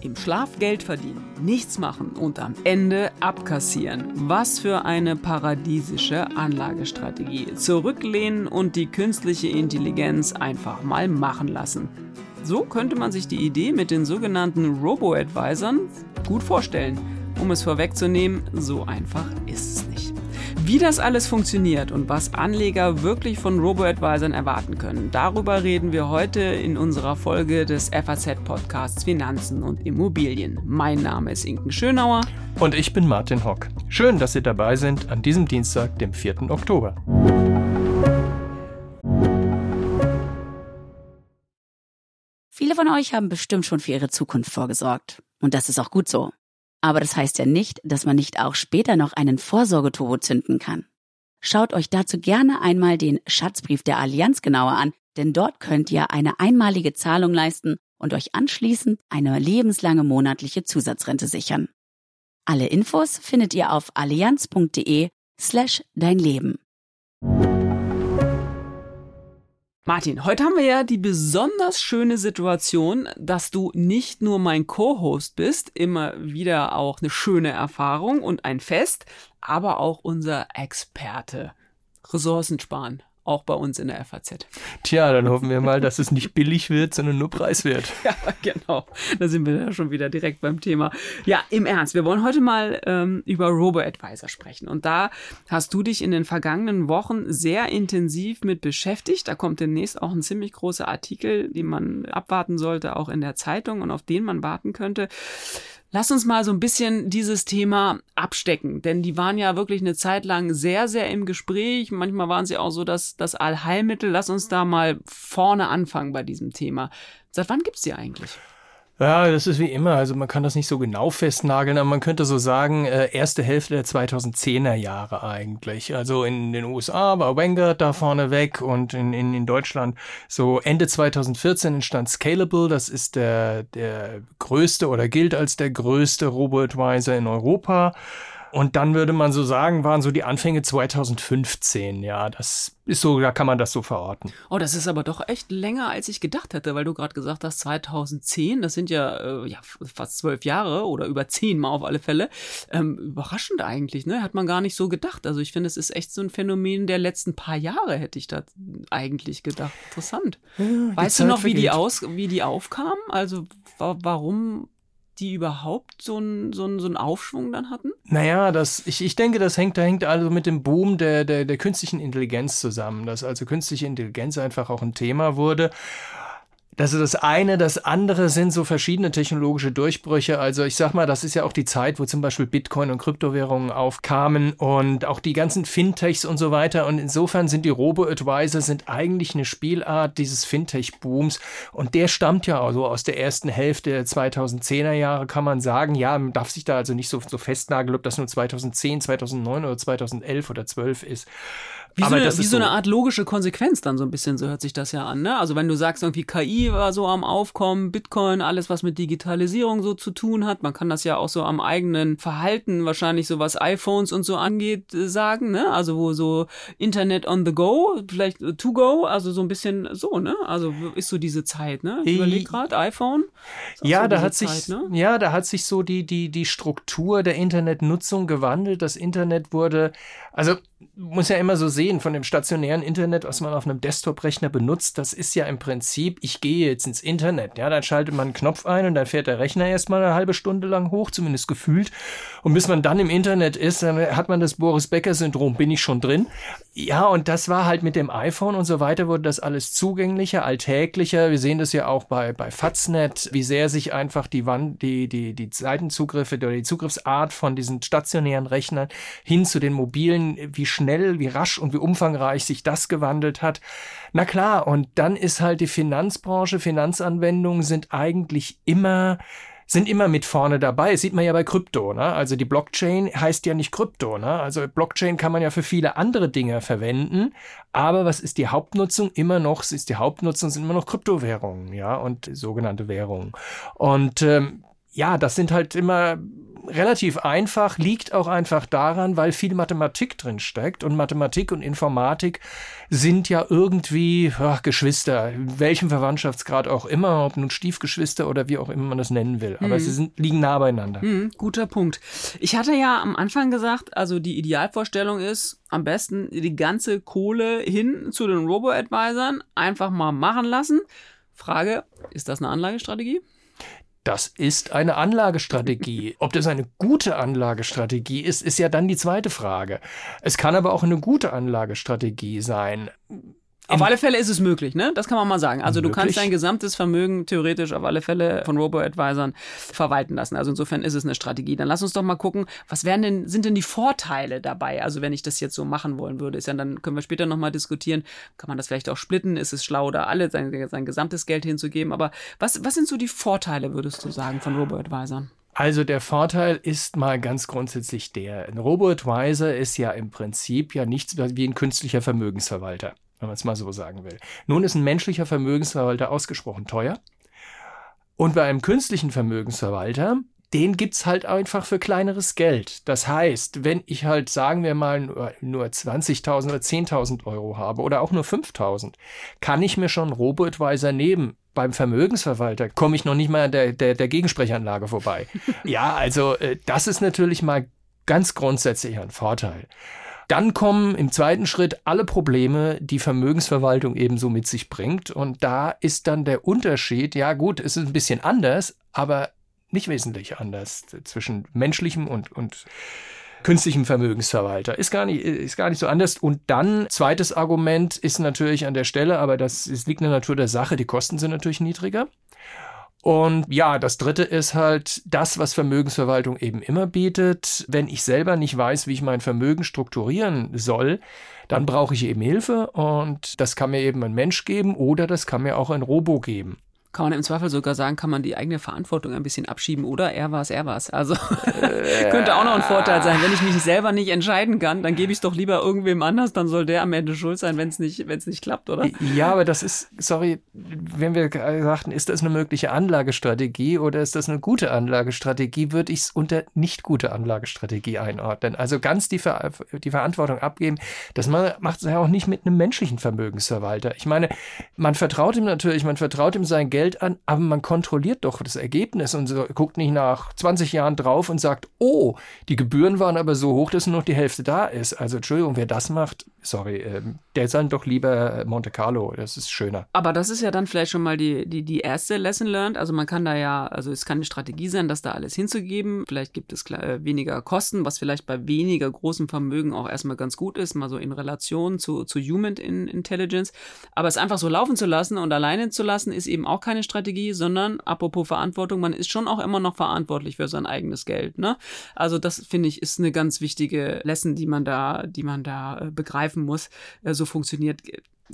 Im Schlaf Geld verdienen, nichts machen und am Ende abkassieren. Was für eine paradiesische Anlagestrategie. Zurücklehnen und die künstliche Intelligenz einfach mal machen lassen. So könnte man sich die Idee mit den sogenannten Robo-Advisern gut vorstellen. Um es vorwegzunehmen, so einfach ist es nicht. Wie das alles funktioniert und was Anleger wirklich von Robo-Advisern erwarten können, darüber reden wir heute in unserer Folge des FAZ-Podcasts Finanzen und Immobilien. Mein Name ist Inken Schönauer. Und ich bin Martin Hock. Schön, dass Sie dabei sind an diesem Dienstag, dem 4. Oktober. Viele von euch haben bestimmt schon für ihre Zukunft vorgesorgt. Und das ist auch gut so. Aber das heißt ja nicht, dass man nicht auch später noch einen Vorsorgeturbo zünden kann. Schaut euch dazu gerne einmal den Schatzbrief der Allianz genauer an, denn dort könnt ihr eine einmalige Zahlung leisten und euch anschließend eine lebenslange monatliche Zusatzrente sichern. Alle Infos findet ihr auf allianz.de slash dein Leben. Martin, heute haben wir ja die besonders schöne Situation, dass du nicht nur mein Co-Host bist, immer wieder auch eine schöne Erfahrung und ein Fest, aber auch unser Experte. Ressourcen sparen auch bei uns in der FAZ. Tja, dann hoffen wir mal, dass es nicht billig wird, sondern nur preiswert. Ja, genau. Da sind wir ja schon wieder direkt beim Thema. Ja, im Ernst, wir wollen heute mal ähm, über Robo-Advisor sprechen. Und da hast du dich in den vergangenen Wochen sehr intensiv mit beschäftigt. Da kommt demnächst auch ein ziemlich großer Artikel, den man abwarten sollte, auch in der Zeitung und auf den man warten könnte. Lass uns mal so ein bisschen dieses Thema abstecken, denn die waren ja wirklich eine Zeit lang sehr, sehr im Gespräch. Manchmal waren sie auch so das, das Allheilmittel. Lass uns da mal vorne anfangen bei diesem Thema. Seit wann gibt's die eigentlich? Ja, das ist wie immer. Also man kann das nicht so genau festnageln, aber man könnte so sagen, äh, erste Hälfte der 2010er Jahre eigentlich. Also in den USA war Wenger da vorne weg und in, in, in Deutschland so Ende 2014 entstand Scalable. Das ist der, der größte oder gilt als der größte Robo-Advisor in Europa. Und dann würde man so sagen, waren so die Anfänge 2015. Ja, das ist so, da kann man das so verorten. Oh, das ist aber doch echt länger, als ich gedacht hätte, weil du gerade gesagt hast, 2010, das sind ja, äh, ja fast zwölf Jahre oder über zehn Mal auf alle Fälle. Ähm, überraschend eigentlich, ne? Hat man gar nicht so gedacht. Also ich finde, es ist echt so ein Phänomen der letzten paar Jahre, hätte ich da eigentlich gedacht. Interessant. Ja, weißt du noch, wie die aus, wie die aufkamen? Also warum die überhaupt so einen so so Aufschwung dann hatten? Naja, das, ich, ich denke, das hängt, da hängt also mit dem Boom der, der, der künstlichen Intelligenz zusammen, dass also künstliche Intelligenz einfach auch ein Thema wurde. Das ist das eine. Das andere sind so verschiedene technologische Durchbrüche. Also ich sag mal, das ist ja auch die Zeit, wo zum Beispiel Bitcoin und Kryptowährungen aufkamen und auch die ganzen Fintechs und so weiter. Und insofern sind die Robo-Advisor sind eigentlich eine Spielart dieses Fintech-Booms. Und der stammt ja also aus der ersten Hälfte der 2010er Jahre, kann man sagen. Ja, man darf sich da also nicht so, so festnageln, ob das nur 2010, 2009 oder 2011 oder 12 ist. Wie, so eine, wie so, eine, Art logische Konsequenz dann so ein bisschen, so hört sich das ja an. Ne? Also wenn du sagst, irgendwie KI war so am Aufkommen, Bitcoin, alles was mit Digitalisierung so zu tun hat, man kann das ja auch so am eigenen Verhalten, wahrscheinlich so was iPhones und so angeht, äh, sagen, ne? Also wo so Internet on the go, vielleicht to go, also so ein bisschen so, ne? Also ist so diese Zeit, ne? Ich überlege gerade, iPhone. Ja, so da hat Zeit, sich, ne? ja, da hat sich so die, die, die Struktur der Internetnutzung gewandelt. Das Internet wurde, also muss ja immer so sehen, von dem stationären Internet, was man auf einem Desktop-Rechner benutzt, das ist ja im Prinzip, ich gehe jetzt ins Internet, ja, dann schaltet man einen Knopf ein und dann fährt der Rechner erstmal eine halbe Stunde lang hoch, zumindest gefühlt. Und bis man dann im Internet ist, dann hat man das Boris Becker-Syndrom, bin ich schon drin. Ja, und das war halt mit dem iPhone und so weiter, wurde das alles zugänglicher, alltäglicher. Wir sehen das ja auch bei, bei Faznet, wie sehr sich einfach die Wand, die, die, die Seitenzugriffe oder die Zugriffsart von diesen stationären Rechnern hin zu den mobilen, wie schnell, wie rasch und wie umfangreich sich das gewandelt hat. Na klar, und dann ist halt die Finanzbranche, Finanzanwendungen sind eigentlich immer sind immer mit vorne dabei. Das sieht man ja bei Krypto. Ne? Also die Blockchain heißt ja nicht Krypto. Ne? Also Blockchain kann man ja für viele andere Dinge verwenden. Aber was ist die Hauptnutzung? Immer noch, ist die Hauptnutzung sind immer noch Kryptowährungen, ja, und sogenannte Währungen. Und ähm, ja, das sind halt immer relativ einfach, liegt auch einfach daran, weil viel Mathematik drin steckt und Mathematik und Informatik sind ja irgendwie ach, Geschwister, in welchem Verwandtschaftsgrad auch immer, ob nun Stiefgeschwister oder wie auch immer man das nennen will. Aber mhm. sie sind, liegen nah beieinander. Mhm, guter Punkt. Ich hatte ja am Anfang gesagt, also die Idealvorstellung ist, am besten die ganze Kohle hin zu den Robo-Advisern, einfach mal machen lassen. Frage, ist das eine Anlagestrategie? Das ist eine Anlagestrategie. Ob das eine gute Anlagestrategie ist, ist ja dann die zweite Frage. Es kann aber auch eine gute Anlagestrategie sein. Auf alle Fälle ist es möglich, ne? Das kann man mal sagen. Also möglich. du kannst dein gesamtes Vermögen theoretisch auf alle Fälle von Robo-Advisern verwalten lassen. Also insofern ist es eine Strategie. Dann lass uns doch mal gucken, was wären denn, sind denn die Vorteile dabei? Also wenn ich das jetzt so machen wollen würde, ist ja dann können wir später nochmal diskutieren, kann man das vielleicht auch splitten? Ist es schlau, da alle sein, sein gesamtes Geld hinzugeben? Aber was, was sind so die Vorteile, würdest du sagen, von Robo-Advisern? Also der Vorteil ist mal ganz grundsätzlich der, ein Robo-Advisor ist ja im Prinzip ja nichts wie ein künstlicher Vermögensverwalter wenn man es mal so sagen will. Nun ist ein menschlicher Vermögensverwalter ausgesprochen teuer. Und bei einem künstlichen Vermögensverwalter, den gibt's halt einfach für kleineres Geld. Das heißt, wenn ich halt, sagen wir mal, nur, nur 20.000 oder 10.000 Euro habe oder auch nur 5.000, kann ich mir schon Robo-Advisor nehmen. Beim Vermögensverwalter komme ich noch nicht mal der, der, der Gegensprechanlage vorbei. ja, also äh, das ist natürlich mal ganz grundsätzlich ein Vorteil. Dann kommen im zweiten Schritt alle Probleme, die Vermögensverwaltung ebenso mit sich bringt. Und da ist dann der Unterschied, ja gut, es ist ein bisschen anders, aber nicht wesentlich anders zwischen menschlichem und, und künstlichem Vermögensverwalter. Ist gar nicht, ist gar nicht so anders. Und dann, zweites Argument ist natürlich an der Stelle, aber das, das liegt in der Natur der Sache, die Kosten sind natürlich niedriger. Und ja, das dritte ist halt das, was Vermögensverwaltung eben immer bietet. Wenn ich selber nicht weiß, wie ich mein Vermögen strukturieren soll, dann brauche ich eben Hilfe und das kann mir eben ein Mensch geben oder das kann mir auch ein Robo geben kann man im Zweifel sogar sagen, kann man die eigene Verantwortung ein bisschen abschieben oder er war es, er war es. Also könnte auch noch ein Vorteil sein. Wenn ich mich selber nicht entscheiden kann, dann gebe ich es doch lieber irgendwem anders, dann soll der am Ende schuld sein, wenn es nicht, nicht klappt, oder? Ja, aber das ist, sorry, wenn wir sagten, ist das eine mögliche Anlagestrategie oder ist das eine gute Anlagestrategie, würde ich es unter nicht gute Anlagestrategie einordnen. Also ganz die, Ver die Verantwortung abgeben, das macht es ja auch nicht mit einem menschlichen Vermögensverwalter. Ich meine, man vertraut ihm natürlich, man vertraut ihm sein Geld Geld an, aber man kontrolliert doch das Ergebnis und so, guckt nicht nach 20 Jahren drauf und sagt, oh, die Gebühren waren aber so hoch, dass nur noch die Hälfte da ist. Also Entschuldigung, wer das macht, sorry, äh, der soll doch lieber Monte Carlo, das ist schöner. Aber das ist ja dann vielleicht schon mal die, die, die erste Lesson learned. Also man kann da ja, also es kann eine Strategie sein, das da alles hinzugeben. Vielleicht gibt es äh, weniger Kosten, was vielleicht bei weniger großem Vermögen auch erstmal ganz gut ist, mal so in Relation zu, zu Human Intelligence. Aber es einfach so laufen zu lassen und alleine zu lassen, ist eben auch keine Strategie, sondern apropos Verantwortung, man ist schon auch immer noch verantwortlich für sein eigenes Geld. Ne? Also das finde ich ist eine ganz wichtige Lesson, die man da, die man da äh, begreifen muss. Äh, so funktioniert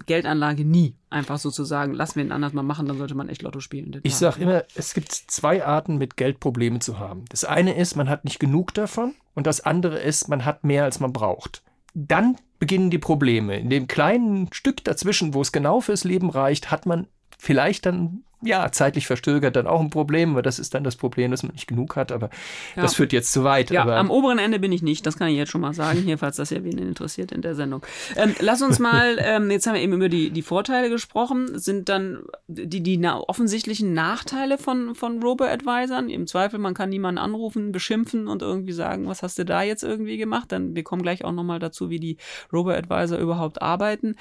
Geldanlage nie. Einfach sozusagen, lassen wir ihn anders mal machen, dann sollte man echt Lotto spielen. Ich sage immer, es gibt zwei Arten, mit Geld Probleme zu haben. Das eine ist, man hat nicht genug davon und das andere ist, man hat mehr, als man braucht. Dann beginnen die Probleme. In dem kleinen Stück dazwischen, wo es genau fürs Leben reicht, hat man vielleicht dann ja, zeitlich verstögert dann auch ein Problem, aber das ist dann das Problem, dass man nicht genug hat, aber ja. das führt jetzt zu weit. Ja, aber am oberen Ende bin ich nicht, das kann ich jetzt schon mal sagen, hier, falls das ja wen interessiert in der Sendung. Ähm, lass uns mal, ähm, jetzt haben wir eben über die, die Vorteile gesprochen, sind dann die, die na offensichtlichen Nachteile von, von Robo-Advisern? Im Zweifel, man kann niemanden anrufen, beschimpfen und irgendwie sagen, was hast du da jetzt irgendwie gemacht? Dann, wir kommen gleich auch nochmal dazu, wie die Robo-Advisor überhaupt arbeiten.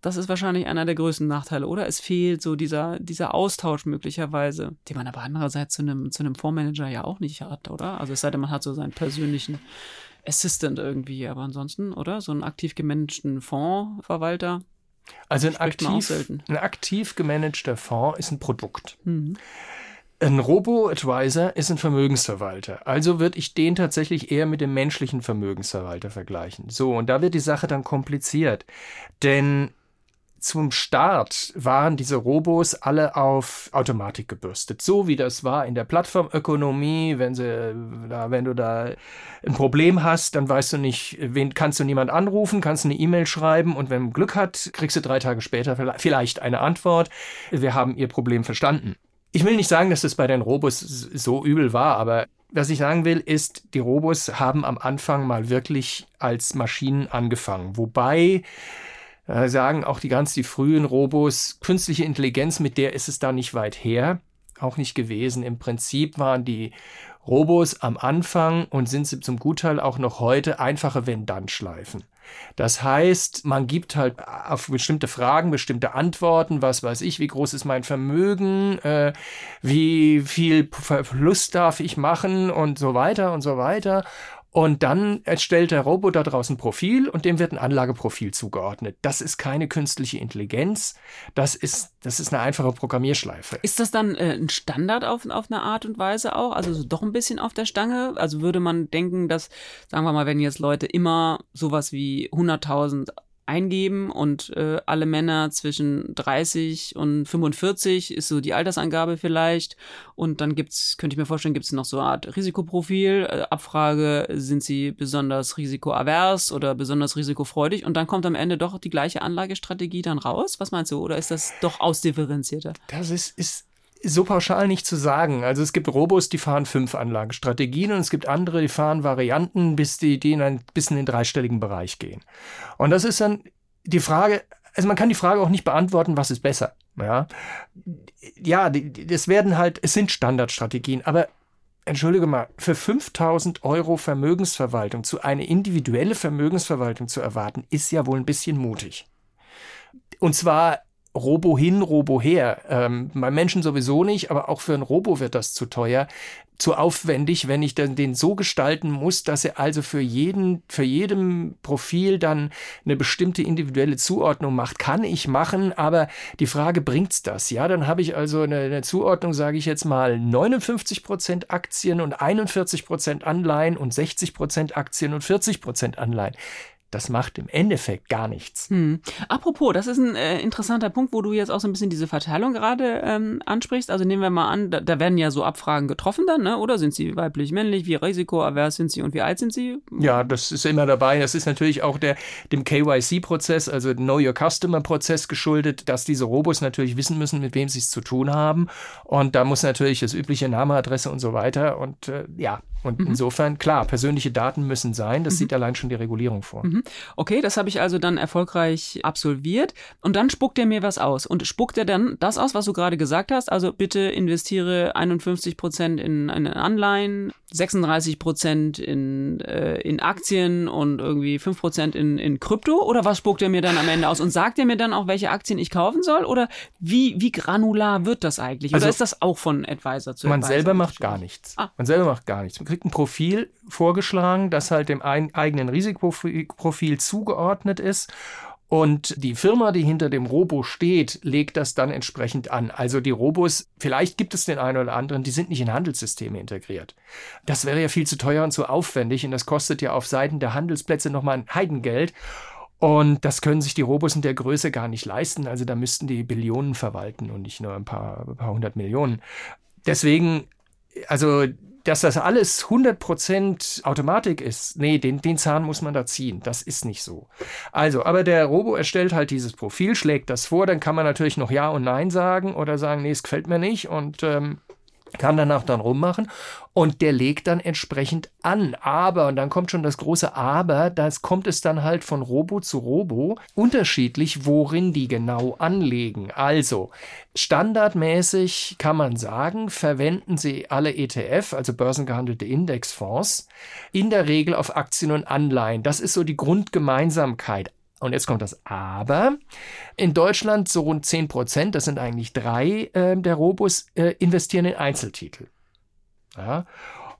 das ist wahrscheinlich einer der größten Nachteile, oder? Es fehlt so dieser, dieser Aus Austausch möglicherweise, den man aber andererseits zu einem, zu einem Fondsmanager ja auch nicht hat, oder? Also es sei denn, man hat so seinen persönlichen Assistant irgendwie, aber ansonsten, oder? So einen aktiv gemanagten Fondsverwalter. Also ein aktiv, ein aktiv gemanagter Fonds ist ein Produkt. Mhm. Ein Robo-Advisor ist ein Vermögensverwalter. Also würde ich den tatsächlich eher mit dem menschlichen Vermögensverwalter vergleichen. So, und da wird die Sache dann kompliziert. Denn zum Start waren diese Robos alle auf Automatik gebürstet, so wie das war in der Plattformökonomie. Wenn sie, da, wenn du da ein Problem hast, dann weißt du nicht, wen kannst du niemand anrufen, kannst eine E-Mail schreiben und wenn du Glück hat, kriegst du drei Tage später vielleicht eine Antwort. Wir haben ihr Problem verstanden. Ich will nicht sagen, dass das bei den Robos so übel war, aber was ich sagen will, ist, die Robos haben am Anfang mal wirklich als Maschinen angefangen. Wobei äh, sagen auch die ganz die frühen Robos, künstliche Intelligenz, mit der ist es da nicht weit her. Auch nicht gewesen. Im Prinzip waren die Robos am Anfang und sind sie zum Gutteil auch noch heute einfache Wenn-Dann-Schleifen. Das heißt, man gibt halt auf bestimmte Fragen bestimmte Antworten, was weiß ich, wie groß ist mein Vermögen, äh, wie viel Verlust darf ich machen und so weiter und so weiter. Und dann erstellt der Roboter daraus ein Profil und dem wird ein Anlageprofil zugeordnet. Das ist keine künstliche Intelligenz. Das ist, das ist eine einfache Programmierschleife. Ist das dann äh, ein Standard auf, auf eine Art und Weise auch? Also so doch ein bisschen auf der Stange? Also würde man denken, dass, sagen wir mal, wenn jetzt Leute immer sowas wie 100.000 eingeben und äh, alle Männer zwischen 30 und 45 ist so die Altersangabe vielleicht. Und dann gibt's könnte ich mir vorstellen gibt's noch so eine Art Risikoprofil äh, Abfrage sind sie besonders risikoavers oder besonders risikofreudig? Und dann kommt am Ende doch die gleiche Anlagestrategie dann raus? Was meinst du? Oder ist das doch ausdifferenzierter? Das ist ist so pauschal nicht zu sagen. Also es gibt Robos, die fahren fünf Anlagestrategien und es gibt andere, die fahren Varianten, bis die, die in ein bisschen in den dreistelligen Bereich gehen. Und das ist dann die Frage, also man kann die Frage auch nicht beantworten, was ist besser. Ja, ja, das werden halt, es sind Standardstrategien, aber entschuldige mal, für 5000 Euro Vermögensverwaltung zu eine individuelle Vermögensverwaltung zu erwarten, ist ja wohl ein bisschen mutig. Und zwar Robo hin, Robo her. Ähm, beim Menschen sowieso nicht, aber auch für ein Robo wird das zu teuer, zu aufwendig, wenn ich dann den so gestalten muss, dass er also für jeden, für jedem Profil dann eine bestimmte individuelle Zuordnung macht. Kann ich machen, aber die Frage, bringt's das? Ja, dann habe ich also eine, eine Zuordnung, sage ich jetzt mal, 59 Prozent Aktien und 41 Prozent Anleihen und 60 Prozent Aktien und 40 Prozent Anleihen das macht im Endeffekt gar nichts. Hm. Apropos, das ist ein äh, interessanter Punkt, wo du jetzt auch so ein bisschen diese Verteilung gerade ähm, ansprichst. Also nehmen wir mal an, da, da, werden ja so Abfragen getroffen dann, ne? oder sind sie weiblich, männlich, wie risikoavers sind sie und wie alt sind sie? Ja, das ist immer dabei. Das ist natürlich auch der, dem KYC-Prozess, also Know Your Customer-Prozess geschuldet, dass diese Robos natürlich wissen müssen, mit wem sie es zu tun haben. Und da muss natürlich das übliche Name, Adresse und so weiter. Und äh, ja, und mhm. insofern, klar, persönliche Daten müssen sein. Das mhm. sieht allein schon die Regulierung vor. Mhm. Okay, das habe ich also dann erfolgreich absolviert. Und dann spuckt er mir was aus. Und spuckt er dann das aus, was du gerade gesagt hast? Also bitte investiere 51 Prozent in, in Anleihen, 36 Prozent in, äh, in Aktien und irgendwie 5 Prozent in, in Krypto? Oder was spuckt er mir dann am Ende aus? Und sagt er mir dann auch, welche Aktien ich kaufen soll? Oder wie, wie granular wird das eigentlich? Oder also, ist das auch von Advisor zu Man Advisor selber macht gar nichts. Ah. Man selber macht gar nichts. Man kriegt ein Profil vorgeschlagen, das halt dem eigenen Risikoprofil zugeordnet ist. Und die Firma, die hinter dem Robo steht, legt das dann entsprechend an. Also die Robos, vielleicht gibt es den einen oder anderen, die sind nicht in Handelssysteme integriert. Das wäre ja viel zu teuer und zu aufwendig und das kostet ja auf Seiten der Handelsplätze nochmal ein Heidengeld. Und das können sich die Robos in der Größe gar nicht leisten. Also da müssten die Billionen verwalten und nicht nur ein paar, ein paar hundert Millionen. Deswegen, also dass das alles 100% Automatik ist, nee, den, den Zahn muss man da ziehen. Das ist nicht so. Also, aber der Robo erstellt halt dieses Profil, schlägt das vor, dann kann man natürlich noch Ja und Nein sagen oder sagen, nee, es gefällt mir nicht und ähm, kann danach dann rummachen und der legt dann entsprechend an. Aber, und dann kommt schon das große Aber, das kommt es dann halt von Robo zu Robo unterschiedlich, worin die genau anlegen. Also, standardmäßig kann man sagen, verwenden sie alle ETF, also börsengehandelte Indexfonds, in der Regel auf Aktien und Anleihen. Das ist so die Grundgemeinsamkeit. Und jetzt kommt das Aber. In Deutschland so rund 10 Prozent, das sind eigentlich drei äh, der Robos, äh, investieren in Einzeltitel. Ja.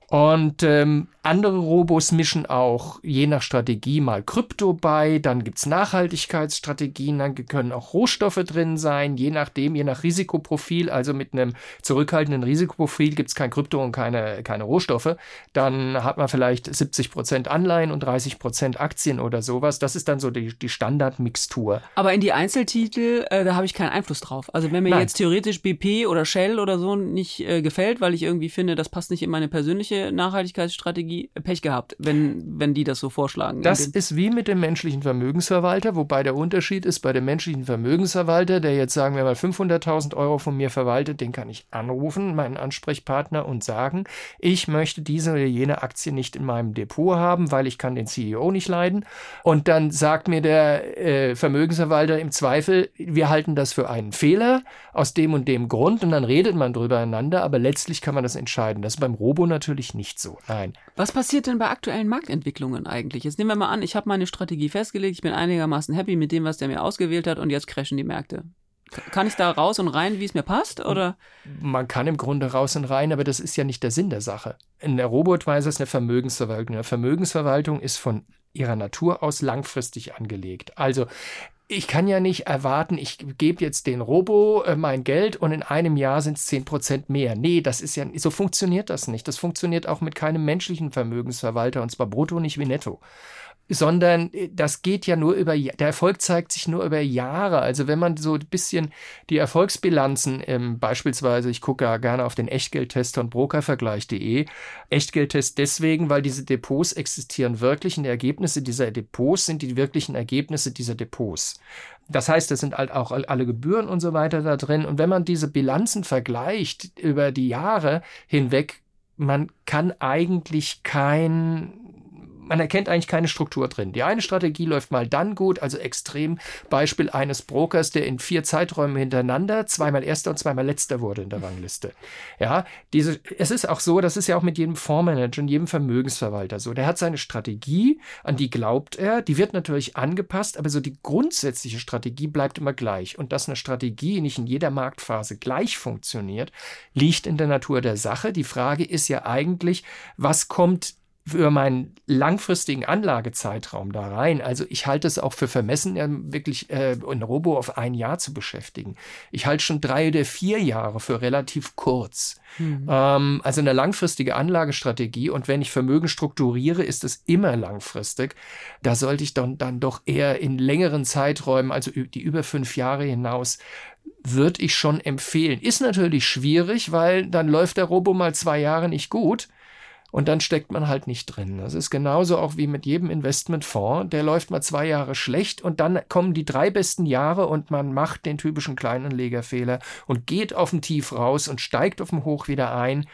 Und ähm, andere Robos mischen auch je nach Strategie mal Krypto bei, dann gibt's Nachhaltigkeitsstrategien, dann können auch Rohstoffe drin sein, je nachdem, je nach Risikoprofil, also mit einem zurückhaltenden Risikoprofil gibt's kein Krypto und keine, keine Rohstoffe, dann hat man vielleicht 70 Prozent Anleihen und 30 Prozent Aktien oder sowas. Das ist dann so die, die Standardmixtur. Aber in die Einzeltitel, äh, da habe ich keinen Einfluss drauf. Also wenn mir Nein. jetzt theoretisch BP oder Shell oder so nicht äh, gefällt, weil ich irgendwie finde, das passt nicht in meine persönliche Nachhaltigkeitsstrategie, die Pech gehabt, wenn, wenn die das so vorschlagen. Das ist wie mit dem menschlichen Vermögensverwalter, wobei der Unterschied ist, bei dem menschlichen Vermögensverwalter, der jetzt sagen wir mal 500.000 Euro von mir verwaltet, den kann ich anrufen, meinen Ansprechpartner und sagen, ich möchte diese oder jene Aktie nicht in meinem Depot haben, weil ich kann den CEO nicht leiden. Und dann sagt mir der äh, Vermögensverwalter im Zweifel, wir halten das für einen Fehler aus dem und dem Grund und dann redet man drüber einander, aber letztlich kann man das entscheiden. Das ist beim Robo natürlich nicht so. Nein. Was passiert denn bei aktuellen Marktentwicklungen eigentlich? Jetzt nehmen wir mal an, ich habe meine Strategie festgelegt, ich bin einigermaßen happy mit dem, was der mir ausgewählt hat und jetzt crashen die Märkte. Kann ich da raus und rein, wie es mir passt? Oder? Man kann im Grunde raus und rein, aber das ist ja nicht der Sinn der Sache. In der Robotweise ist eine Vermögensverwaltung. Eine Vermögensverwaltung ist von ihrer Natur aus langfristig angelegt. Also ich kann ja nicht erwarten, ich gebe jetzt den Robo äh, mein Geld und in einem Jahr sind es 10 Prozent mehr. Nee, das ist ja, so funktioniert das nicht. Das funktioniert auch mit keinem menschlichen Vermögensverwalter und zwar brutto, nicht wie netto sondern äh, das geht ja nur über, der Erfolg zeigt sich nur über Jahre. Also wenn man so ein bisschen die Erfolgsbilanzen, ähm, beispielsweise, ich gucke ja gerne auf den Echtgeldtest von Brokervergleich.de, Echtgeldtest deswegen, weil diese Depots existieren wirklich und die Ergebnisse dieser Depots sind die wirklichen Ergebnisse dieser Depots. Das heißt, es sind halt auch alle Gebühren und so weiter da drin. Und wenn man diese Bilanzen vergleicht über die Jahre hinweg, man kann eigentlich kein man erkennt eigentlich keine Struktur drin. Die eine Strategie läuft mal dann gut, also extrem Beispiel eines Brokers, der in vier Zeiträumen hintereinander zweimal Erster und zweimal Letzter wurde in der Rangliste. Ja, diese, es ist auch so, das ist ja auch mit jedem Fondsmanager und jedem Vermögensverwalter so. Der hat seine Strategie, an die glaubt er, die wird natürlich angepasst, aber so die grundsätzliche Strategie bleibt immer gleich. Und dass eine Strategie nicht in jeder Marktphase gleich funktioniert, liegt in der Natur der Sache. Die Frage ist ja eigentlich, was kommt für meinen langfristigen Anlagezeitraum da rein. Also ich halte es auch für vermessen, wirklich äh, ein Robo auf ein Jahr zu beschäftigen. Ich halte schon drei oder vier Jahre für relativ kurz. Mhm. Ähm, also eine langfristige Anlagestrategie und wenn ich Vermögen strukturiere, ist es immer langfristig. Da sollte ich dann, dann doch eher in längeren Zeiträumen, also die über fünf Jahre hinaus, würde ich schon empfehlen. Ist natürlich schwierig, weil dann läuft der Robo mal zwei Jahre nicht gut und dann steckt man halt nicht drin. Das ist genauso auch wie mit jedem Investmentfonds. Der läuft mal zwei Jahre schlecht und dann kommen die drei besten Jahre und man macht den typischen Kleinanlegerfehler und geht auf dem Tief raus und steigt auf dem Hoch wieder ein.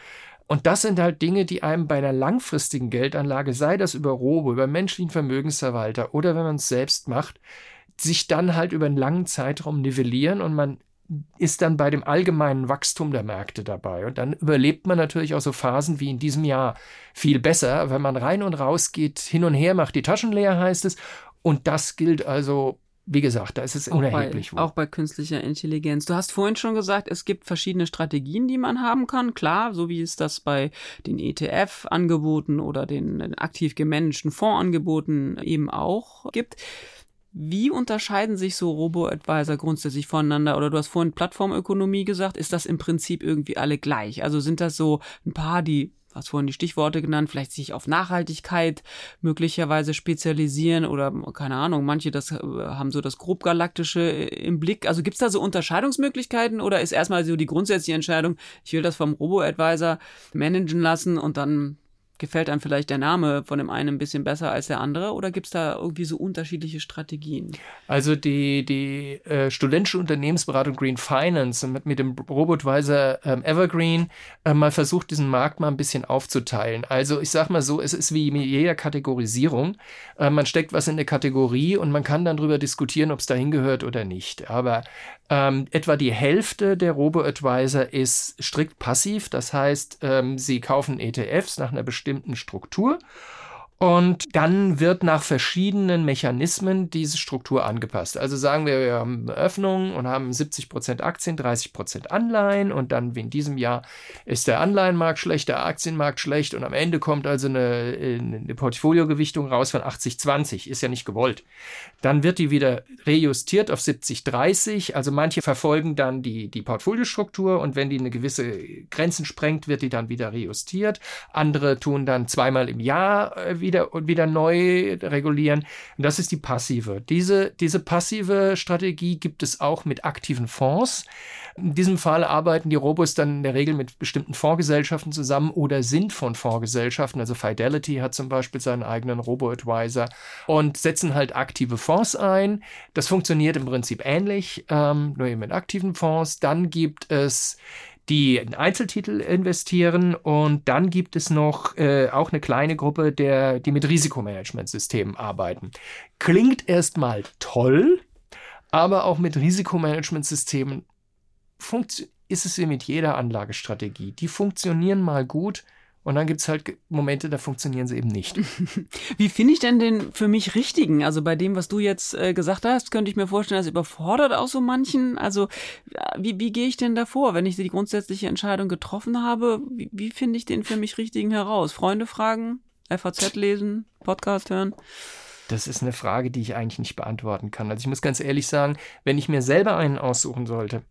Und das sind halt Dinge, die einem bei einer langfristigen Geldanlage, sei das über Robo, über menschlichen Vermögensverwalter oder wenn man es selbst macht, sich dann halt über einen langen Zeitraum nivellieren und man ist dann bei dem allgemeinen Wachstum der Märkte dabei. Und dann überlebt man natürlich auch so Phasen wie in diesem Jahr viel besser, wenn man rein und raus geht, hin und her macht die Taschen leer, heißt es. Und das gilt also wie gesagt, da ist es auch unerheblich. Bei, auch bei künstlicher Intelligenz. Du hast vorhin schon gesagt, es gibt verschiedene Strategien, die man haben kann. Klar, so wie es das bei den ETF-Angeboten oder den aktiv gemanagten Fondsangeboten eben auch gibt. Wie unterscheiden sich so Robo-Advisor grundsätzlich voneinander? Oder du hast vorhin Plattformökonomie gesagt. Ist das im Prinzip irgendwie alle gleich? Also sind das so ein paar, die hast vorhin die Stichworte genannt, vielleicht sich auf Nachhaltigkeit möglicherweise spezialisieren oder keine Ahnung, manche das äh, haben so das grobgalaktische im Blick. Also gibt's da so Unterscheidungsmöglichkeiten oder ist erstmal so die grundsätzliche Entscheidung, ich will das vom Robo-Advisor managen lassen und dann gefällt einem vielleicht der Name von dem einen ein bisschen besser als der andere oder gibt es da irgendwie so unterschiedliche Strategien? Also die, die äh, studentische Unternehmensberatung Green Finance mit, mit dem Robotweiser ähm, Evergreen äh, mal versucht, diesen Markt mal ein bisschen aufzuteilen. Also ich sag mal so, es ist wie mit jeder Kategorisierung. Äh, man steckt was in eine Kategorie und man kann dann darüber diskutieren, ob es dahin gehört oder nicht. Aber ähm, etwa die Hälfte der Robo-Advisor ist strikt passiv. Das heißt, ähm, sie kaufen ETFs nach einer bestimmten Struktur und dann wird nach verschiedenen Mechanismen diese Struktur angepasst. Also sagen wir, wir haben Öffnung und haben 70 Prozent Aktien, 30 Prozent Anleihen und dann wie in diesem Jahr ist der Anleihenmarkt schlecht, der Aktienmarkt schlecht und am Ende kommt also eine, eine Portfoliogewichtung raus von 80-20. Ist ja nicht gewollt. Dann wird die wieder rejustiert auf 70-30. Also manche verfolgen dann die, die Portfoliostruktur und wenn die eine gewisse Grenzen sprengt, wird die dann wieder rejustiert. Andere tun dann zweimal im Jahr äh, wieder wieder neu regulieren. Und das ist die passive. Diese, diese passive Strategie gibt es auch mit aktiven Fonds. In diesem Fall arbeiten die Robos dann in der Regel mit bestimmten Fondsgesellschaften zusammen oder sind von Fondsgesellschaften. Also Fidelity hat zum Beispiel seinen eigenen Robo-Advisor und setzen halt aktive Fonds ein. Das funktioniert im Prinzip ähnlich, ähm, nur eben mit aktiven Fonds. Dann gibt es die in Einzeltitel investieren und dann gibt es noch äh, auch eine kleine Gruppe, der, die mit Risikomanagementsystemen arbeiten. Klingt erstmal toll, aber auch mit Risikomanagementsystemen ist es wie mit jeder Anlagestrategie. Die funktionieren mal gut und dann gibt es halt Momente, da funktionieren sie eben nicht. Wie finde ich denn den für mich richtigen? Also bei dem, was du jetzt äh, gesagt hast, könnte ich mir vorstellen, das überfordert auch so manchen. Also wie, wie gehe ich denn davor, wenn ich die grundsätzliche Entscheidung getroffen habe? Wie, wie finde ich den für mich richtigen heraus? Freunde fragen, FAZ lesen, Podcast hören? Das ist eine Frage, die ich eigentlich nicht beantworten kann. Also ich muss ganz ehrlich sagen, wenn ich mir selber einen aussuchen sollte,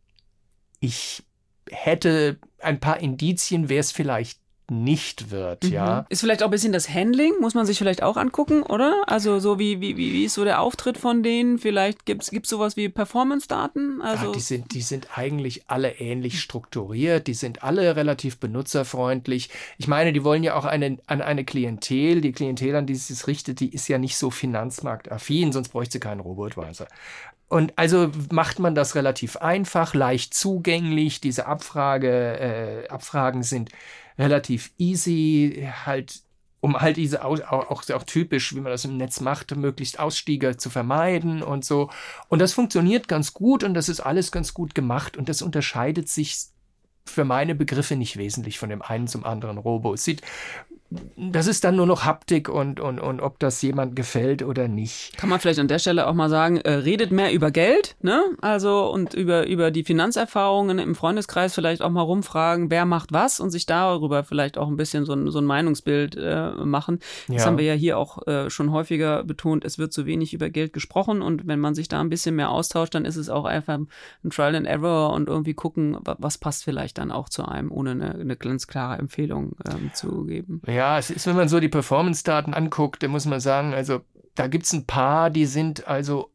ich hätte ein paar Indizien, wer es vielleicht nicht wird, mhm. ja. Ist vielleicht auch ein bisschen das Handling, muss man sich vielleicht auch angucken, oder? Also so wie, wie, wie ist so der Auftritt von denen? Vielleicht gibt es sowas wie Performance-Daten? Also ja, die, sind, die sind eigentlich alle ähnlich strukturiert, die sind alle relativ benutzerfreundlich. Ich meine, die wollen ja auch eine, an eine Klientel, die Klientel, an die sich das richtet, die ist ja nicht so finanzmarktaffin, sonst bräuchte sie keinen Robotweiser. Und also macht man das relativ einfach, leicht zugänglich. Diese Abfrage, äh, Abfragen sind relativ easy, halt um halt diese auch, auch, auch typisch, wie man das im Netz macht, möglichst Ausstiege zu vermeiden und so. Und das funktioniert ganz gut und das ist alles ganz gut gemacht und das unterscheidet sich für meine Begriffe nicht wesentlich von dem einen zum anderen Robo. Es sieht das ist dann nur noch Haptik und, und, und ob das jemand gefällt oder nicht. Kann man vielleicht an der Stelle auch mal sagen, äh, redet mehr über Geld, ne? Also und über, über die Finanzerfahrungen im Freundeskreis vielleicht auch mal rumfragen, wer macht was und sich darüber vielleicht auch ein bisschen so ein, so ein Meinungsbild äh, machen. Das ja. haben wir ja hier auch äh, schon häufiger betont, es wird zu wenig über Geld gesprochen und wenn man sich da ein bisschen mehr austauscht, dann ist es auch einfach ein Trial and Error und irgendwie gucken, was passt vielleicht dann auch zu einem, ohne eine, eine ganz klare Empfehlung ähm, zu geben. Ja, ja, es ist, wenn man so die Performance-Daten anguckt, dann muss man sagen, also da gibt es ein paar, die sind also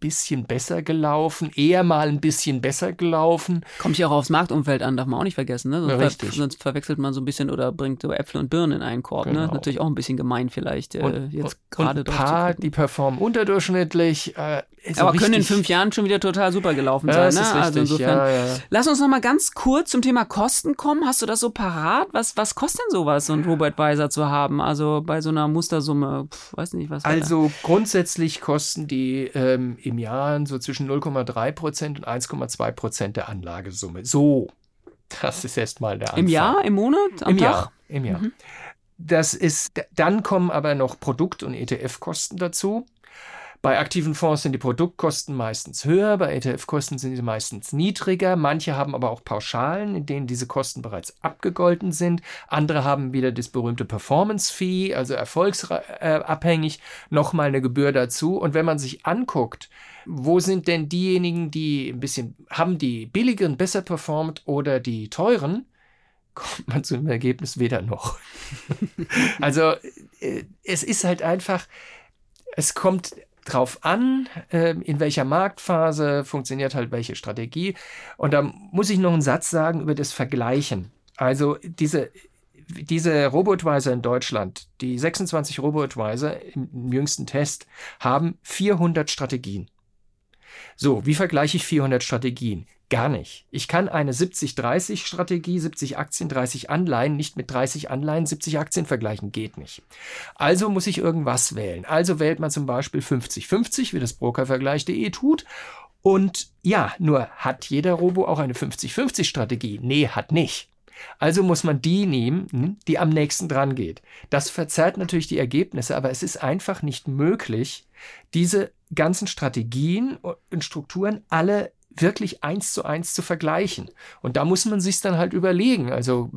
bisschen besser gelaufen, eher mal ein bisschen besser gelaufen. Kommt ja auch aufs Marktumfeld an, darf man auch nicht vergessen. Ne? Sonst, richtig. Ver sonst verwechselt man so ein bisschen oder bringt so Äpfel und Birnen in einen Korb. Ne? Genau. Ne? Natürlich auch ein bisschen gemein vielleicht äh, und, jetzt gerade. Ein paar, die performen unterdurchschnittlich. Äh, so Aber können in fünf Jahren schon wieder total super gelaufen sein. Ne? also richtig, insofern. Ja, ja. Lass uns noch mal ganz kurz zum Thema Kosten kommen. Hast du das so parat? Was, was kostet denn sowas, so ein Robot-Advisor zu haben? Also bei so einer Mustersumme, pf, weiß nicht was. Also grundsätzlich kosten die ähm, im Jahr so zwischen 0,3 Prozent und 1,2 Prozent der Anlagesumme. So, das ist erstmal der Anfang. Im Jahr, im Monat, am Im Tag? Jahr, im Jahr. Mhm. Das ist, dann kommen aber noch Produkt- und ETF-Kosten dazu. Bei aktiven Fonds sind die Produktkosten meistens höher, bei ETF-Kosten sind sie meistens niedriger. Manche haben aber auch Pauschalen, in denen diese Kosten bereits abgegolten sind. Andere haben wieder das berühmte Performance-Fee, also erfolgsabhängig, nochmal eine Gebühr dazu. Und wenn man sich anguckt, wo sind denn diejenigen, die ein bisschen, haben die billigeren besser performt oder die teuren? kommt man zu dem Ergebnis weder noch. also äh, es ist halt einfach, es kommt drauf an, ähm, in welcher Marktphase funktioniert halt welche Strategie. Und da muss ich noch einen Satz sagen über das Vergleichen. Also diese, diese Robotweiser in Deutschland, die 26 Robotweiser im jüngsten Test, haben 400 Strategien. So, wie vergleiche ich 400 Strategien? Gar nicht. Ich kann eine 70-30-Strategie, 70 Aktien, 30 Anleihen nicht mit 30 Anleihen, 70 Aktien vergleichen. Geht nicht. Also muss ich irgendwas wählen. Also wählt man zum Beispiel 50-50, wie das Brokervergleich.de tut. Und ja, nur hat jeder Robo auch eine 50-50-Strategie? Nee, hat nicht. Also muss man die nehmen, hm, die am nächsten dran geht. Das verzerrt natürlich die Ergebnisse, aber es ist einfach nicht möglich, diese ganzen Strategien und Strukturen alle wirklich eins zu eins zu vergleichen. Und da muss man sich dann halt überlegen. Also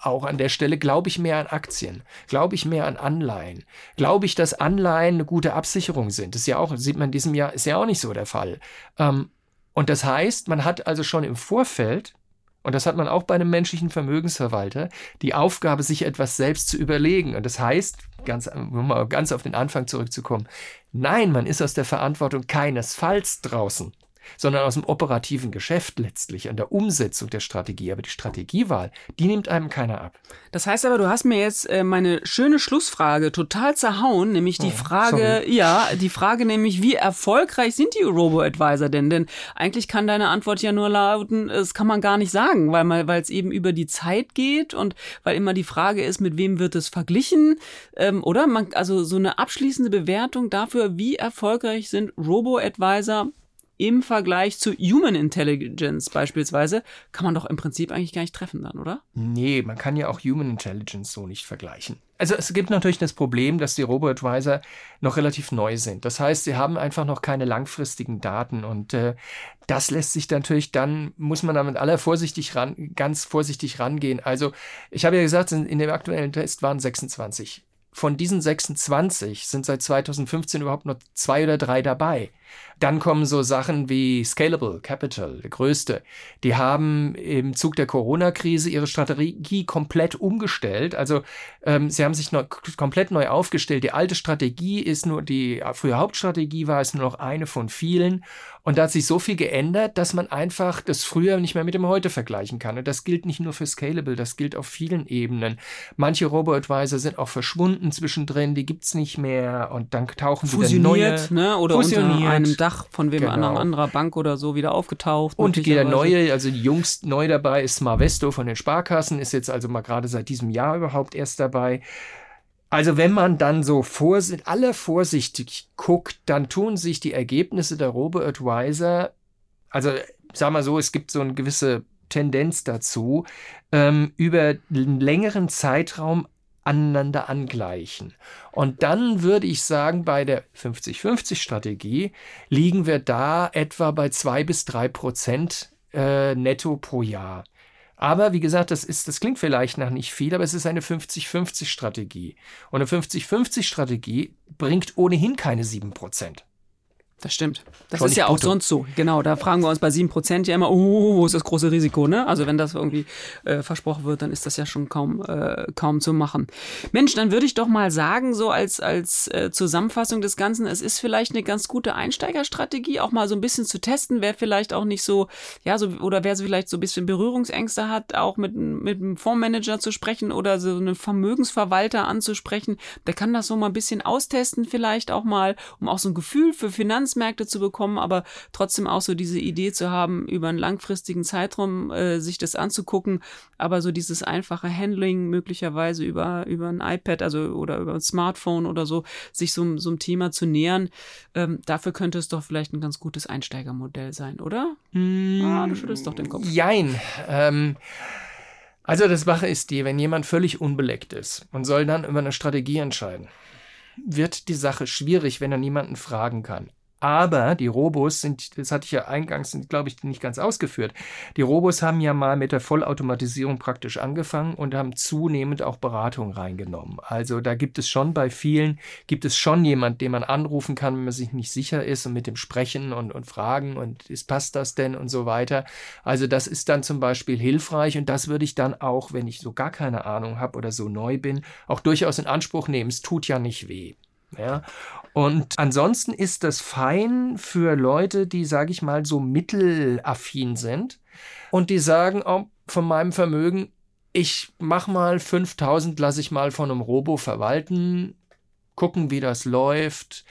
auch an der Stelle glaube ich mehr an Aktien, glaube ich mehr an Anleihen, glaube ich, dass Anleihen eine gute Absicherung sind. Das ist ja auch, sieht man in diesem Jahr, ist ja auch nicht so der Fall. Ähm, und das heißt, man hat also schon im Vorfeld, und das hat man auch bei einem menschlichen Vermögensverwalter, die Aufgabe, sich etwas selbst zu überlegen. Und das heißt, ganz, um mal ganz auf den Anfang zurückzukommen, nein, man ist aus der Verantwortung keinesfalls draußen. Sondern aus dem operativen Geschäft letztlich, an der Umsetzung der Strategie. Aber die Strategiewahl, die nimmt einem keiner ab. Das heißt aber, du hast mir jetzt äh, meine schöne Schlussfrage total zerhauen, nämlich die oh, Frage, sorry. ja, die Frage nämlich, wie erfolgreich sind die Robo-Advisor denn? Denn eigentlich kann deine Antwort ja nur lauten, das kann man gar nicht sagen, weil weil es eben über die Zeit geht und weil immer die Frage ist, mit wem wird es verglichen, ähm, oder? Man, also so eine abschließende Bewertung dafür, wie erfolgreich sind Robo-Advisor im Vergleich zu Human Intelligence beispielsweise, kann man doch im Prinzip eigentlich gar nicht treffen dann, oder? Nee, man kann ja auch Human Intelligence so nicht vergleichen. Also es gibt natürlich das Problem, dass die Robo-Advisor noch relativ neu sind. Das heißt, sie haben einfach noch keine langfristigen Daten und äh, das lässt sich natürlich dann, muss man damit aller vorsichtig ran, ganz vorsichtig rangehen. Also ich habe ja gesagt, in, in dem aktuellen Test waren 26 von diesen 26 sind seit 2015 überhaupt nur zwei oder drei dabei. Dann kommen so Sachen wie Scalable Capital, der größte. Die haben im Zug der Corona-Krise ihre Strategie komplett umgestellt. Also ähm, sie haben sich neu, komplett neu aufgestellt. Die alte Strategie ist nur, die frühe Hauptstrategie war es nur noch eine von vielen. Und da hat sich so viel geändert, dass man einfach das früher nicht mehr mit dem heute vergleichen kann. Und das gilt nicht nur für Scalable, das gilt auf vielen Ebenen. Manche Robo-Advisor sind auch verschwunden zwischendrin, die gibt's nicht mehr und dann tauchen Fusioniert, wieder neue. Ne? Oder fusioniert. Einem Dach von wem genau. einer anderer Bank oder so wieder aufgetaucht. Und der neue, also die jüngst neu dabei ist Smarvesto von den Sparkassen, ist jetzt also mal gerade seit diesem Jahr überhaupt erst dabei. Also wenn man dann so vorsichtig, alle vorsichtig guckt, dann tun sich die Ergebnisse der Robo-Advisor, also sag mal so, es gibt so eine gewisse Tendenz dazu, ähm, über einen längeren Zeitraum aneinander angleichen. Und dann würde ich sagen, bei der 50-50-Strategie liegen wir da etwa bei zwei bis drei Prozent äh, netto pro Jahr. Aber wie gesagt, das ist, das klingt vielleicht nach nicht viel, aber es ist eine 50-50-Strategie. Und eine 50-50-Strategie bringt ohnehin keine 7%. Das stimmt. Das Schon ist ja auch sonst so. Genau, da fragen wir uns bei 7% ja immer, oh, wo ist das große Risiko, ne? Also wenn das irgendwie äh, versprochen wird, dann ist das ja schon kaum, äh, kaum zu machen. Mensch, dann würde ich doch mal sagen, so als, als äh, Zusammenfassung des Ganzen, es ist vielleicht eine ganz gute Einsteigerstrategie, auch mal so ein bisschen zu testen, wer vielleicht auch nicht so, ja, so, oder wer so vielleicht so ein bisschen Berührungsängste hat, auch mit, mit einem Fondsmanager zu sprechen oder so einen Vermögensverwalter anzusprechen, der kann das so mal ein bisschen austesten, vielleicht auch mal, um auch so ein Gefühl für Finanzen Finanzmärkte zu bekommen, aber trotzdem auch so diese Idee zu haben, über einen langfristigen Zeitraum äh, sich das anzugucken, aber so dieses einfache Handling möglicherweise über, über ein iPad, also oder über ein Smartphone oder so, sich so, so einem Thema zu nähern, ähm, dafür könnte es doch vielleicht ein ganz gutes Einsteigermodell sein, oder? Mm, ah, du schüttelst doch den Kopf. Jein. Ähm, also das Wache ist die, wenn jemand völlig unbeleckt ist und soll dann über eine Strategie entscheiden, wird die Sache schwierig, wenn er niemanden fragen kann. Aber die Robos sind, das hatte ich ja eingangs, glaube ich, nicht ganz ausgeführt. Die Robos haben ja mal mit der Vollautomatisierung praktisch angefangen und haben zunehmend auch Beratung reingenommen. Also da gibt es schon bei vielen, gibt es schon jemand, den man anrufen kann, wenn man sich nicht sicher ist und mit dem sprechen und, und fragen und ist, passt das denn und so weiter. Also das ist dann zum Beispiel hilfreich und das würde ich dann auch, wenn ich so gar keine Ahnung habe oder so neu bin, auch durchaus in Anspruch nehmen. Es tut ja nicht weh. Ja, und ansonsten ist das fein für Leute, die, sage ich mal, so mittelaffin sind und die sagen, oh, von meinem Vermögen, ich mach mal 5000, lasse ich mal von einem Robo verwalten, gucken, wie das läuft,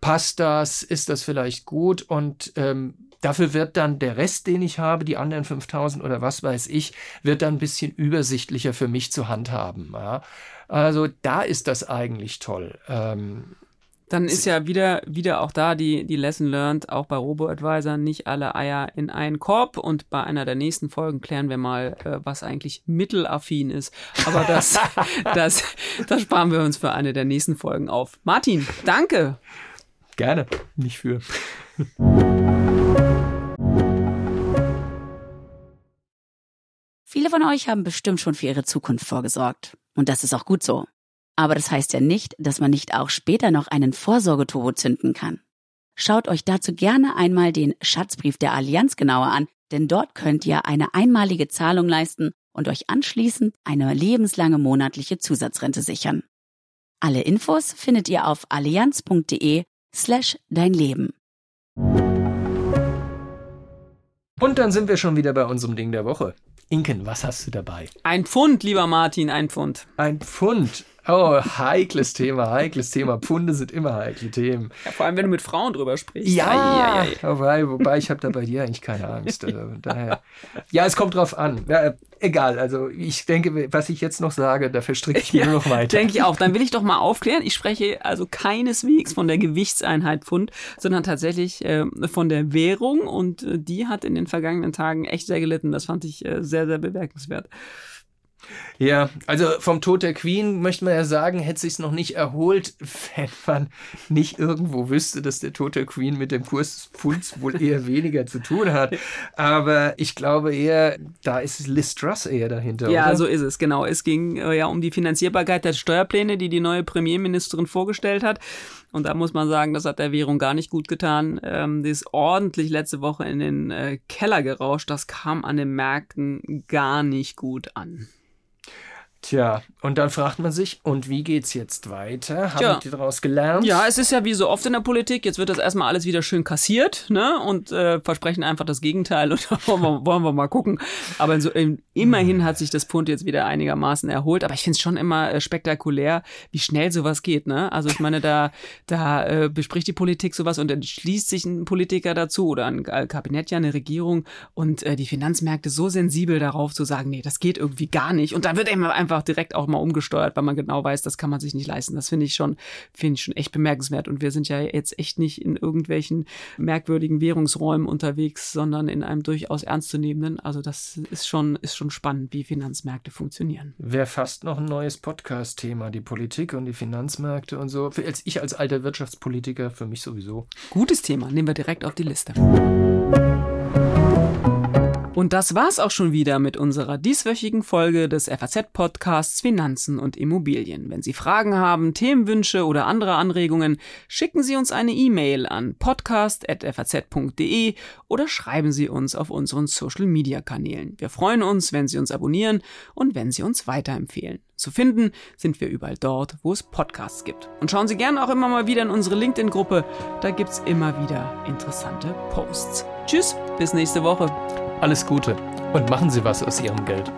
passt das, ist das vielleicht gut? Und ähm, Dafür wird dann der Rest, den ich habe, die anderen 5000 oder was weiß ich, wird dann ein bisschen übersichtlicher für mich zu handhaben. Ja. Also da ist das eigentlich toll. Ähm, dann ist ja wieder, wieder auch da die, die Lesson learned, auch bei Robo-Advisor, nicht alle Eier in einen Korb. Und bei einer der nächsten Folgen klären wir mal, äh, was eigentlich mittelaffin ist. Aber das, das, das sparen wir uns für eine der nächsten Folgen auf. Martin, danke. Gerne, nicht für. Viele von euch haben bestimmt schon für ihre Zukunft vorgesorgt. Und das ist auch gut so. Aber das heißt ja nicht, dass man nicht auch später noch einen Vorsorgeturbo zünden kann. Schaut euch dazu gerne einmal den Schatzbrief der Allianz genauer an, denn dort könnt ihr eine einmalige Zahlung leisten und euch anschließend eine lebenslange monatliche Zusatzrente sichern. Alle Infos findet ihr auf allianz.de slash dein Leben. Und dann sind wir schon wieder bei unserem Ding der Woche. Inken, was hast du dabei? Ein Pfund, lieber Martin, ein Pfund. Ein Pfund. Oh, heikles Thema, heikles Thema. Pfunde sind immer heikle Themen. Ja, vor allem, wenn du mit Frauen drüber sprichst. Ja, ja, ja. Wobei, wobei ich habe da bei dir eigentlich keine Angst. Also, daher. Ja, es kommt drauf an. Ja, egal, also ich denke, was ich jetzt noch sage, da verstricke ich mir ja, noch weiter. Denke ich auch. Dann will ich doch mal aufklären. Ich spreche also keineswegs von der Gewichtseinheit Pfund, sondern tatsächlich äh, von der Währung und äh, die hat in den vergangenen Tagen echt sehr gelitten. Das fand ich äh, sehr, sehr bemerkenswert. Ja, also vom Tod der Queen möchte man ja sagen, hätte sich's noch nicht erholt, wenn man nicht irgendwo wüsste, dass der Tod der Queen mit dem Kurs des Pfunds wohl eher weniger zu tun hat. Aber ich glaube eher, da ist Liz Truss eher dahinter. Ja, oder? so ist es, genau. Es ging äh, ja um die Finanzierbarkeit der Steuerpläne, die die neue Premierministerin vorgestellt hat. Und da muss man sagen, das hat der Währung gar nicht gut getan. Ähm, die ist ordentlich letzte Woche in den äh, Keller gerauscht. Das kam an den Märkten gar nicht gut an. Tja, und dann fragt man sich, und wie geht's jetzt weiter? Haben Tja. die daraus gelernt? Ja, es ist ja wie so oft in der Politik, jetzt wird das erstmal alles wieder schön kassiert, ne? Und äh, versprechen einfach das Gegenteil und da wollen wir, wollen wir mal gucken. Aber so, ähm, immerhin hat sich das Pfund jetzt wieder einigermaßen erholt. Aber ich finde es schon immer äh, spektakulär, wie schnell sowas geht, ne? Also ich meine, da, da äh, bespricht die Politik sowas und dann schließt sich ein Politiker dazu oder ein Kabinett ja, eine Regierung und äh, die Finanzmärkte so sensibel darauf zu sagen, nee, das geht irgendwie gar nicht. Und dann wird eben einfach einfach direkt auch mal umgesteuert, weil man genau weiß, das kann man sich nicht leisten. Das finde ich schon, finde ich schon echt bemerkenswert. Und wir sind ja jetzt echt nicht in irgendwelchen merkwürdigen Währungsräumen unterwegs, sondern in einem durchaus ernstzunehmenden. Also das ist schon, ist schon spannend, wie Finanzmärkte funktionieren. Wäre fast noch ein neues Podcast-Thema, die Politik und die Finanzmärkte und so. Als ich als alter Wirtschaftspolitiker, für mich sowieso. Gutes Thema, nehmen wir direkt auf die Liste. Und das war's auch schon wieder mit unserer dieswöchigen Folge des FAZ-Podcasts Finanzen und Immobilien. Wenn Sie Fragen haben, Themenwünsche oder andere Anregungen, schicken Sie uns eine E-Mail an podcast.faz.de oder schreiben Sie uns auf unseren Social-Media-Kanälen. Wir freuen uns, wenn Sie uns abonnieren und wenn Sie uns weiterempfehlen. Zu finden sind wir überall dort, wo es Podcasts gibt. Und schauen Sie gerne auch immer mal wieder in unsere LinkedIn-Gruppe. Da gibt's immer wieder interessante Posts. Tschüss, bis nächste Woche. Alles Gute und machen Sie was aus Ihrem Geld.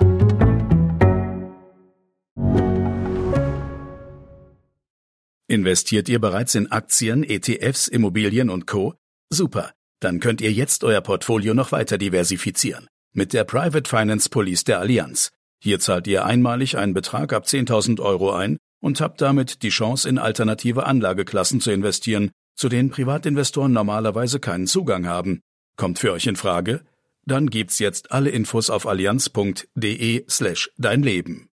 Investiert ihr bereits in Aktien, ETFs, Immobilien und Co? Super. Dann könnt ihr jetzt euer Portfolio noch weiter diversifizieren. Mit der Private Finance Police der Allianz. Hier zahlt ihr einmalig einen Betrag ab 10.000 Euro ein und habt damit die Chance, in alternative Anlageklassen zu investieren, zu denen Privatinvestoren normalerweise keinen Zugang haben. Kommt für euch in Frage? Dann gibt's jetzt alle Infos auf allianz.de slash dein Leben.